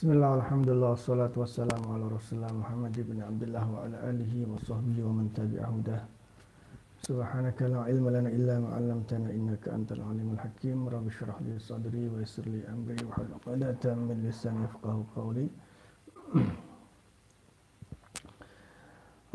بسم الله والحمد لله والصلاة والسلام على رسول الله محمد بن عبد الله وعلى آله وصحبه ومن تبعه ده سبحانك لا علم لنا إلا ما علمتنا إنك أنت العليم الحكيم رب اشرح لي صدري ويسر لي أمري واحلل عقدة من لساني يفقه قولي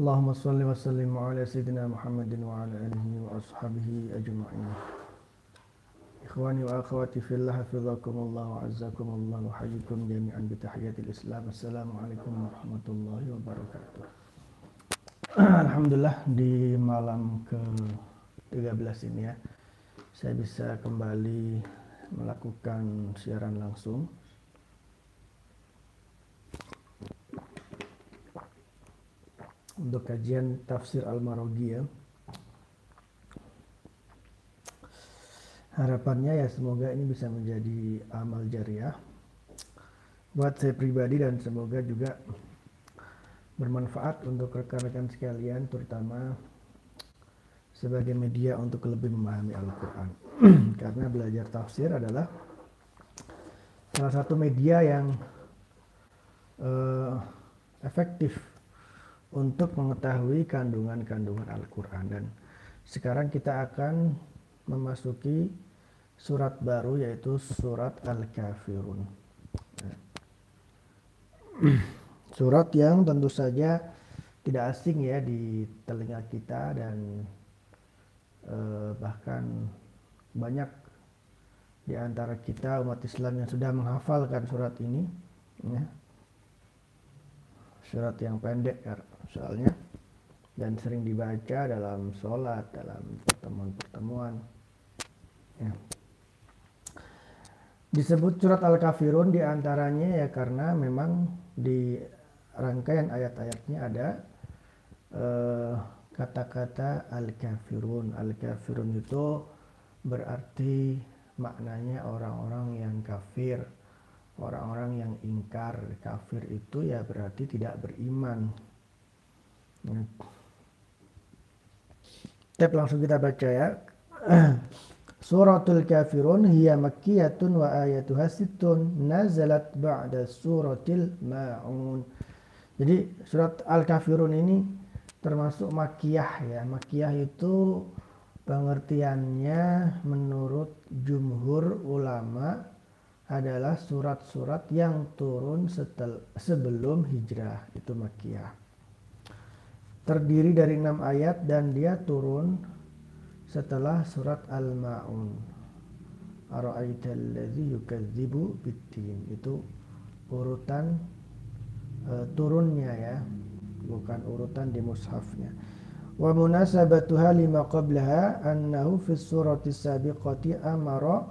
اللهم صل وسلم على سيدنا محمد وعلى آله وأصحابه أجمعين ajma'in. Ikhwani wa akhwati fillah hafizakumullah wa azzakumullah wa hayyikum jami'an bi tahiyatil Islam. Assalamualaikum warahmatullahi wabarakatuh. Alhamdulillah di malam ke-13 ini ya saya bisa kembali melakukan siaran langsung untuk kajian tafsir Al-Maraghi ya. Harapannya ya semoga ini bisa menjadi amal jariah buat saya pribadi dan semoga juga bermanfaat untuk rekan-rekan sekalian terutama sebagai media untuk lebih memahami Al-Quran. Karena belajar tafsir adalah salah satu media yang uh, efektif untuk mengetahui kandungan-kandungan Al-Quran. Dan sekarang kita akan memasuki surat baru yaitu surat Al-Kafirun. Surat yang tentu saja tidak asing ya di telinga kita dan eh, bahkan banyak di antara kita umat Islam yang sudah menghafalkan surat ini ya. Surat yang pendek ya, soalnya dan sering dibaca dalam sholat, dalam pertemuan-pertemuan. Ya. Disebut surat Al-Kafirun di antaranya ya karena memang di rangkaian ayat-ayatnya ada eh, kata-kata uh, Al-Kafirun. Al-Kafirun itu berarti maknanya orang-orang yang kafir, orang-orang yang ingkar. Kafir itu ya berarti tidak beriman. Tep langsung kita baca ya. Suratul Kafirun hiya makkiyatun wa ayatuha sittun nazalat ba'da suratil Ma'un. Jadi surat Al-Kafirun ini termasuk makiyah ya. Makiyah itu pengertiannya menurut jumhur ulama adalah surat-surat yang turun setel, sebelum hijrah. Itu makiyah. Terdiri dari enam ayat dan dia turun setelah surat Al-Ma'un. Ara'aital yukadzibu biddin itu urutan uh, turunnya ya bukan urutan di mushafnya. Wa munasabatuha lima qablaha annahu fi surati sabiqati amara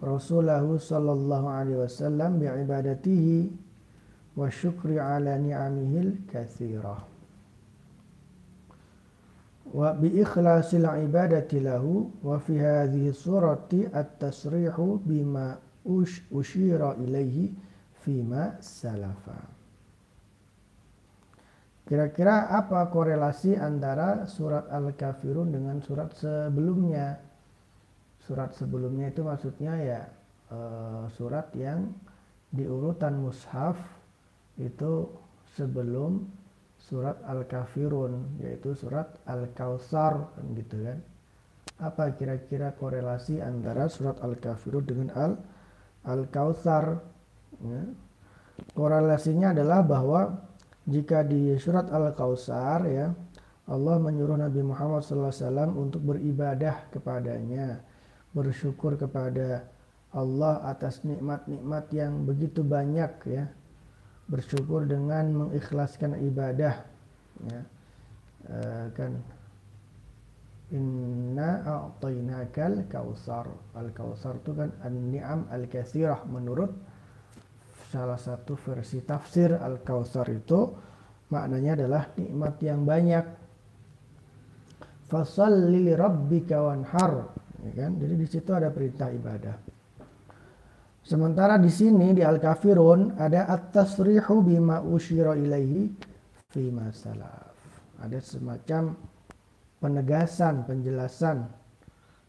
rasulahu sallallahu alaihi wasallam bi'ibadatihi wa syukri ala ni'amihil kathirah wa bi ikhlasil ibadati lahu wa fi hadhihi surati at-tasrihu bima ush ushira ilaihi fima salafa. Kira-kira apa korelasi antara surat Al-Kafirun dengan surat sebelumnya? Surat sebelumnya itu maksudnya ya uh, surat yang di urutan mushaf itu sebelum surat Al-Kafirun yaitu surat Al-Kautsar gitu kan. Apa kira-kira korelasi antara surat Al-Kafirun dengan Al Al-Kautsar? Ya. Korelasinya adalah bahwa jika di surat Al-Kautsar ya Allah menyuruh Nabi Muhammad SAW untuk beribadah kepadanya, bersyukur kepada Allah atas nikmat-nikmat yang begitu banyak ya bersyukur dengan mengikhlaskan ibadah ya. Uh, kan inna a'tainakal kausar. Al kausar itu kan an-ni'am al-katsirah. Menurut salah satu versi tafsir al kausar itu maknanya adalah nikmat yang banyak. Fasalli li rabbika wanhar. Ya kan? Jadi di situ ada perintah ibadah Sementara di sini di Al-Kafirun ada at-tasrihu bima usyira ilaihi fi masalaf. Ada semacam penegasan, penjelasan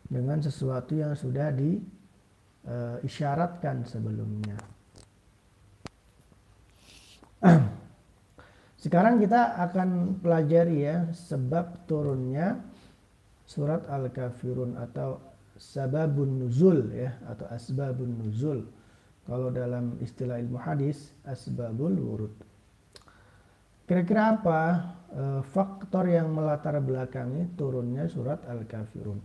dengan sesuatu yang sudah diisyaratkan sebelumnya. Sekarang kita akan pelajari ya sebab turunnya surat Al-Kafirun atau sababun nuzul ya atau asbabun nuzul. Kalau dalam istilah ilmu hadis asbabul wurud. Kira-kira apa e, faktor yang melatar belakangi turunnya surat Al-Kafirun?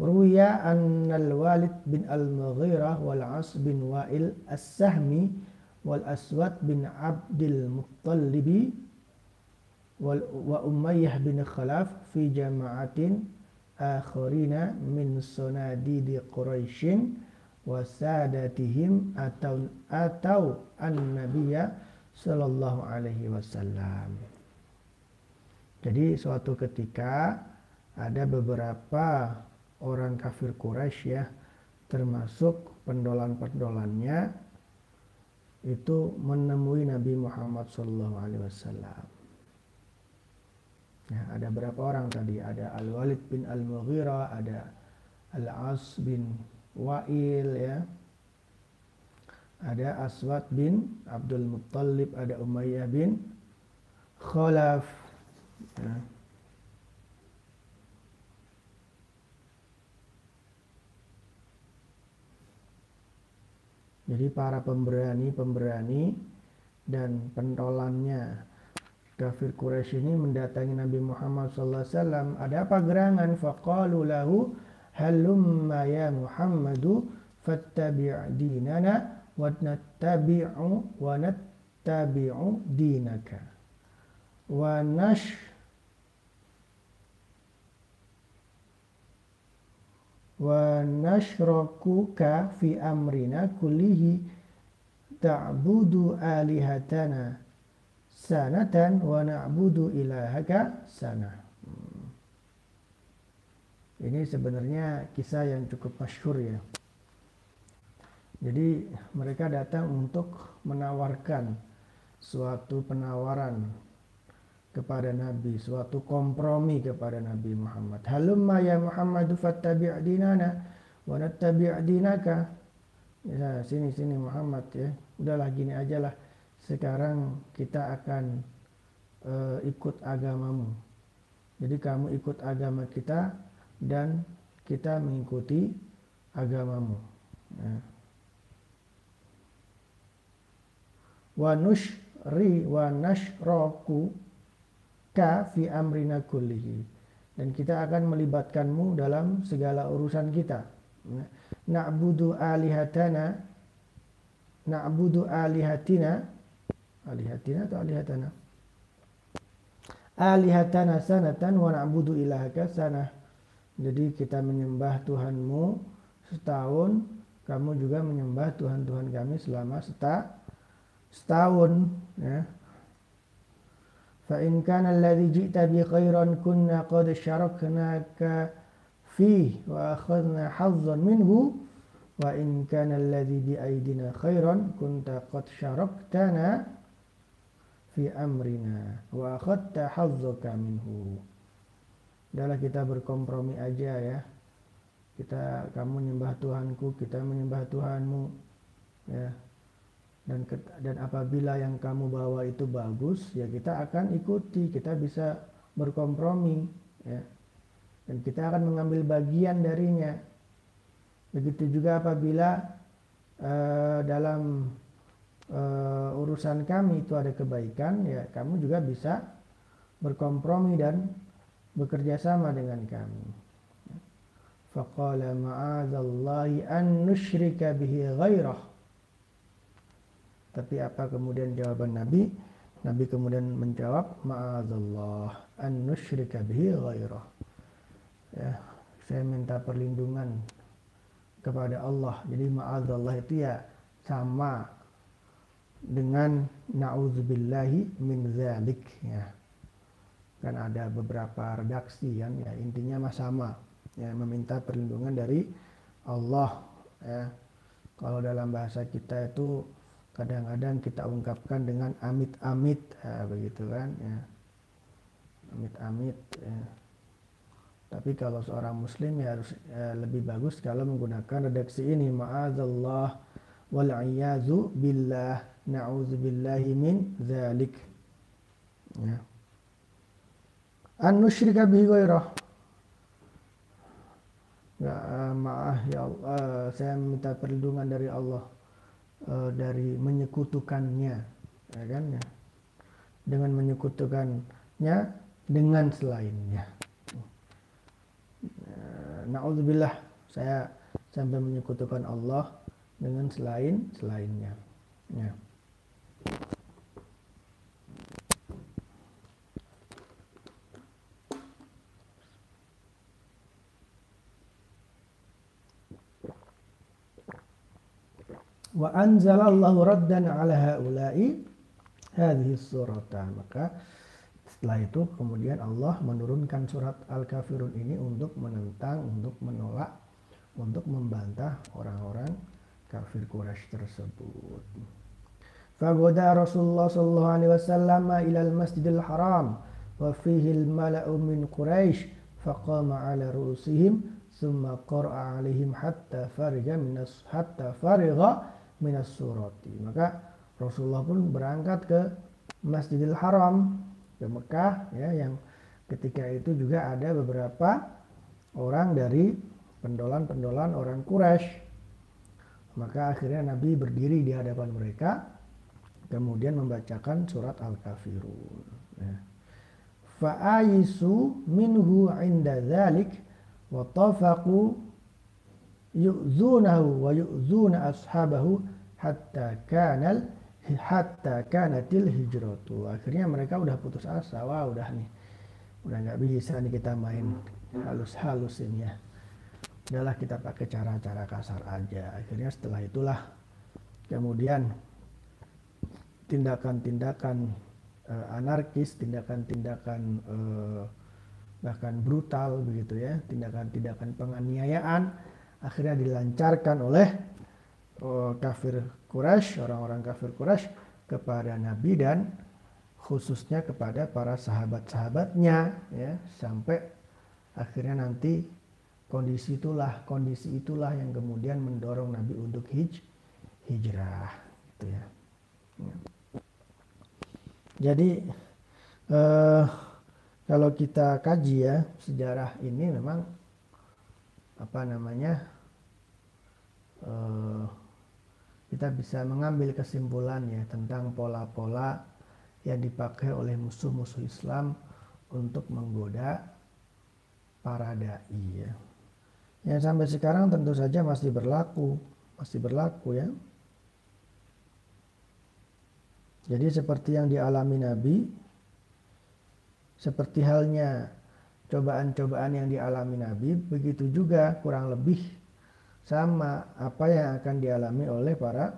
Ruya annal Walid bin Al-Mughirah wal As bin Wa'il As-Sahmi wal Aswad bin Abdul Muttalibi wal wa Umayyah bin Khalaf fi jama'atin akharina min sunadidi Quraisyin wa sadatihim atau atau an-nabiyya sallallahu alaihi wasallam. Jadi suatu ketika ada beberapa orang kafir Quraisy ya termasuk pendolan-pendolannya itu menemui Nabi Muhammad Shallallahu Alaihi Wasallam. Ya, ada berapa orang tadi? Ada Al Walid bin Al Mughirah, ada Al As bin Wa'il ya. Ada Aswad bin Abdul Muttalib, ada Umayyah bin Khalaf. Ya. Jadi para pemberani-pemberani dan pentolannya kafir Quraisy ini mendatangi Nabi Muhammad SAW. Ada apa gerangan? Faqalu lahu halumma ya Muhammadu fattabi' dinana wa nattabi'u wa nattabi'u dinaka wa nash wa nashrakuka fi amrina kullihi ta'budu alihatana sanatan wa na'budu ilahaka sana. Ini sebenarnya kisah yang cukup masyhur ya. Jadi mereka datang untuk menawarkan suatu penawaran kepada Nabi, suatu kompromi kepada Nabi Muhammad. Halumma ya Muhammadu fattabi' dinana wa nattabi' dinaka. Ya, sini sini Muhammad ya. Udahlah gini aja lah. Sekarang kita akan uh, ikut agamamu. Jadi kamu ikut agama kita dan kita mengikuti agamamu. Ya. Wa nushri wa nashraku ka fi amrina kullihi dan kita akan melibatkanmu dalam segala urusan kita na'budu alihatana na'budu alihatina alihatina atau alihatana? Alihatana sanatan wa na'budu ilahaka sanah. Jadi kita menyembah Tuhanmu setahun kamu juga menyembah Tuhan-Tuhan kami selama seta, setahun ya. Fa in kana alladhi ji'ta bi khairan kunna qad syaraknaka fi wa akhadna hazzan minhu wa in kana alladhi bi aidina khairan kunta qad syaraktana fi amrina wa khatta hazzaka minhu. adalah kita berkompromi aja ya. Kita kamu menyembah Tuhanku, kita menyembah Tuhanmu. Ya. Dan dan apabila yang kamu bawa itu bagus, ya kita akan ikuti, kita bisa berkompromi ya. Dan kita akan mengambil bagian darinya. Begitu juga apabila uh, dalam uh, urusan kami itu ada kebaikan ya kamu juga bisa berkompromi dan bekerja sama dengan kami faqala an nusyrika bihi ghairah tapi apa kemudian jawaban Nabi? Nabi kemudian menjawab, Ma'azallah an nusyrika bihi ghairah. Ya, saya minta perlindungan kepada Allah. Jadi ma'azallah itu ya sama dengan na'udzubillahi min zalik ya. Kan ada beberapa redaksi kan ya intinya mah sama ya meminta perlindungan dari Allah ya. Kalau dalam bahasa kita itu kadang-kadang kita ungkapkan dengan amit-amit ya, begitu kan ya amit-amit ya. tapi kalau seorang muslim ya harus ya, lebih bagus kalau menggunakan redaksi ini ma'azallah wal billah na'udzubillahi min dzalik. Ya. An nusyrika bihi ghairah. Ya maaf ya Allah saya minta perlindungan dari Allah uh, dari menyekutukannya ya kan ya. Dengan menyekutukannya dengan selainnya. Uh, naudzubillah saya sampai menyekutukan Allah dengan selain selainnya. Ya wa anzalallahu raddan ala haula'i hadhihi surata maka setelah itu kemudian Allah menurunkan surat Al-Kafirun ini untuk menentang, untuk menolak, untuk membantah orang-orang kafir Quraisy tersebut. Fagoda Rasulullah sallallahu alaihi wasallam ila al-Masjidil Haram wa fihi al-mala'u min Quraisy faqama ala ru'usihim thumma qara'a alaihim hatta fariga min hatta fariga minas. Maka Rasulullah pun berangkat ke Masjidil Haram ke Mekah ya yang ketika itu juga ada beberapa orang dari pendolan-pendolan orang Quraisy. Maka akhirnya Nabi berdiri di hadapan mereka kemudian membacakan surat Al-Kafirun. Ya. Fa'aisu minhu inda dhalik wa tafaqu yu'zunahu wa yu'zuna ashabahu hatta kanal hatta kanatil hijratu. Akhirnya mereka udah putus asa. Wah udah nih. Udah nggak bisa nih kita main halus-halus ini ya. Udahlah kita pakai cara-cara kasar aja. Akhirnya setelah itulah kemudian tindakan-tindakan uh, anarkis tindakan-tindakan uh, bahkan brutal begitu ya tindakan-tindakan penganiayaan akhirnya dilancarkan oleh oh, kafir Quraisy, orang-orang kafir Quraisy kepada Nabi dan khususnya kepada para sahabat-sahabatnya ya sampai akhirnya nanti kondisi itulah kondisi itulah yang kemudian mendorong Nabi untuk hij hijrah gitu ya. ya. Jadi eh, kalau kita kaji ya sejarah ini memang apa namanya uh, kita bisa mengambil kesimpulan ya tentang pola-pola yang dipakai oleh musuh-musuh Islam untuk menggoda para dai ya. Yang sampai sekarang tentu saja masih berlaku, masih berlaku ya. Jadi seperti yang dialami Nabi, seperti halnya cobaan-cobaan yang dialami Nabi, begitu juga kurang lebih sama apa yang akan dialami oleh para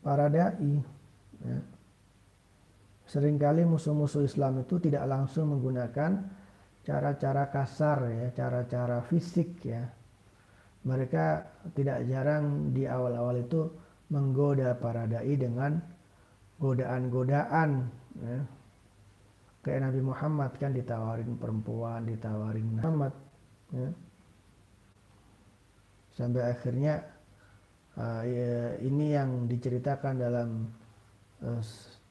para dai. Ya. Seringkali musuh-musuh Islam itu tidak langsung menggunakan cara-cara kasar ya, cara-cara fisik ya. Mereka tidak jarang di awal-awal itu menggoda para dai dengan godaan-godaan ya, kayak Nabi Muhammad kan ditawarin perempuan ditawarin Muhammad ya. sampai akhirnya uh, ya, ini yang diceritakan dalam uh,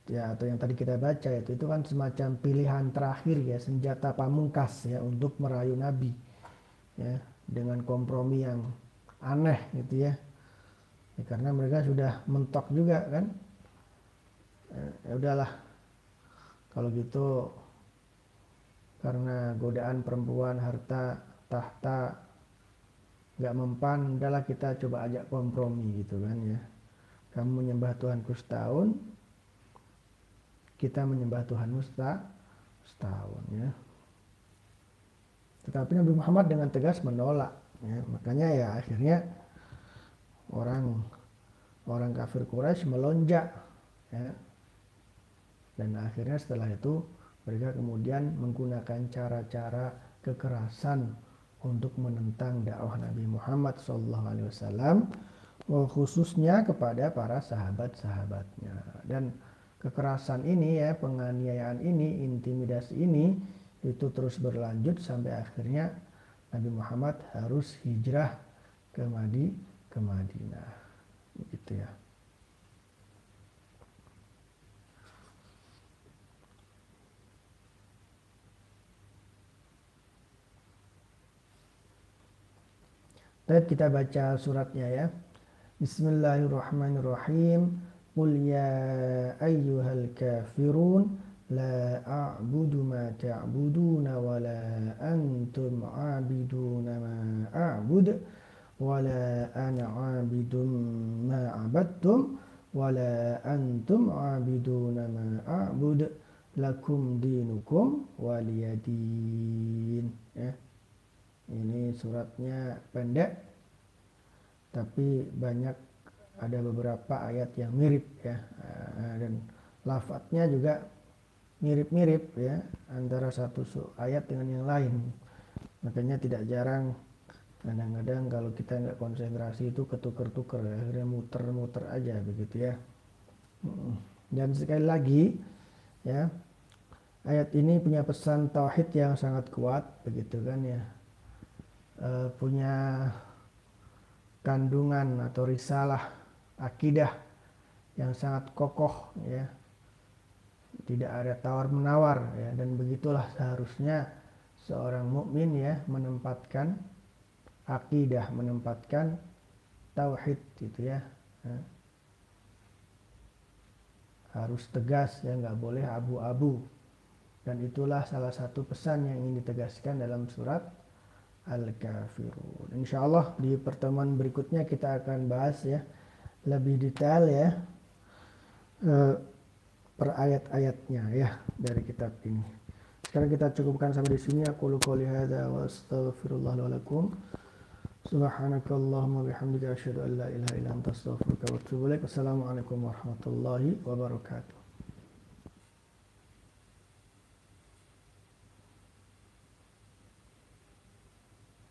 ya atau yang tadi kita baca itu itu kan semacam pilihan terakhir ya senjata pamungkas ya untuk merayu Nabi ya dengan kompromi yang aneh gitu ya, ya karena mereka sudah mentok juga kan ya udahlah. Kalau gitu karena godaan perempuan harta tahta nggak mempan udahlah kita coba ajak kompromi gitu kan ya. Kamu menyembah Tuhanku setahun kita menyembah Tuhanmu setahun ya. Tetapi Nabi Muhammad dengan tegas menolak ya. makanya ya akhirnya orang orang kafir Quraisy melonjak ya dan akhirnya setelah itu mereka kemudian menggunakan cara-cara kekerasan untuk menentang dakwah Nabi Muhammad SAW khususnya kepada para sahabat-sahabatnya dan kekerasan ini ya penganiayaan ini intimidasi ini itu terus berlanjut sampai akhirnya Nabi Muhammad harus hijrah ke Madi ke Madinah. Gitu ya Baik, kita baca suratnya ya. Bismillahirrahmanirrahim. Qul ya ayyuhal kafirun la a'budu ma ta'buduna wa la antum 'abiduna ma a'bud wa la ana 'abidun ma 'abadtum wa la antum 'abiduna ma a'bud lakum dinukum waliyadin ya ini suratnya pendek tapi banyak ada beberapa ayat yang mirip ya. Eh, dan lafadznya juga mirip-mirip ya antara satu ayat dengan yang lain. Makanya tidak jarang kadang-kadang kalau kita nggak konsentrasi itu ketuker-tuker ya, akhirnya muter-muter aja begitu ya. Dan sekali lagi ya ayat ini punya pesan tauhid yang sangat kuat begitu kan ya uh, punya kandungan atau risalah akidah yang sangat kokoh ya. Tidak ada tawar menawar ya. Dan begitulah seharusnya seorang mukmin ya menempatkan akidah menempatkan tauhid gitu ya, harus tegas ya nggak boleh abu-abu. Dan itulah salah satu pesan yang ingin ditegaskan dalam surat Al-Kafirun. Insya Allah di pertemuan berikutnya kita akan bahas ya lebih detail ya eh, per ayat-ayatnya ya dari kitab ini. Sekarang kita cukupkan sampai di sini. Aku qouli hadza wa astaghfirullah. Subhanakallahumma bihamdika asyhadu an la ilaha illa anta astaghfiruka wa atubu ilaik. Wassalamualaikum warahmatullahi wabarakatuh.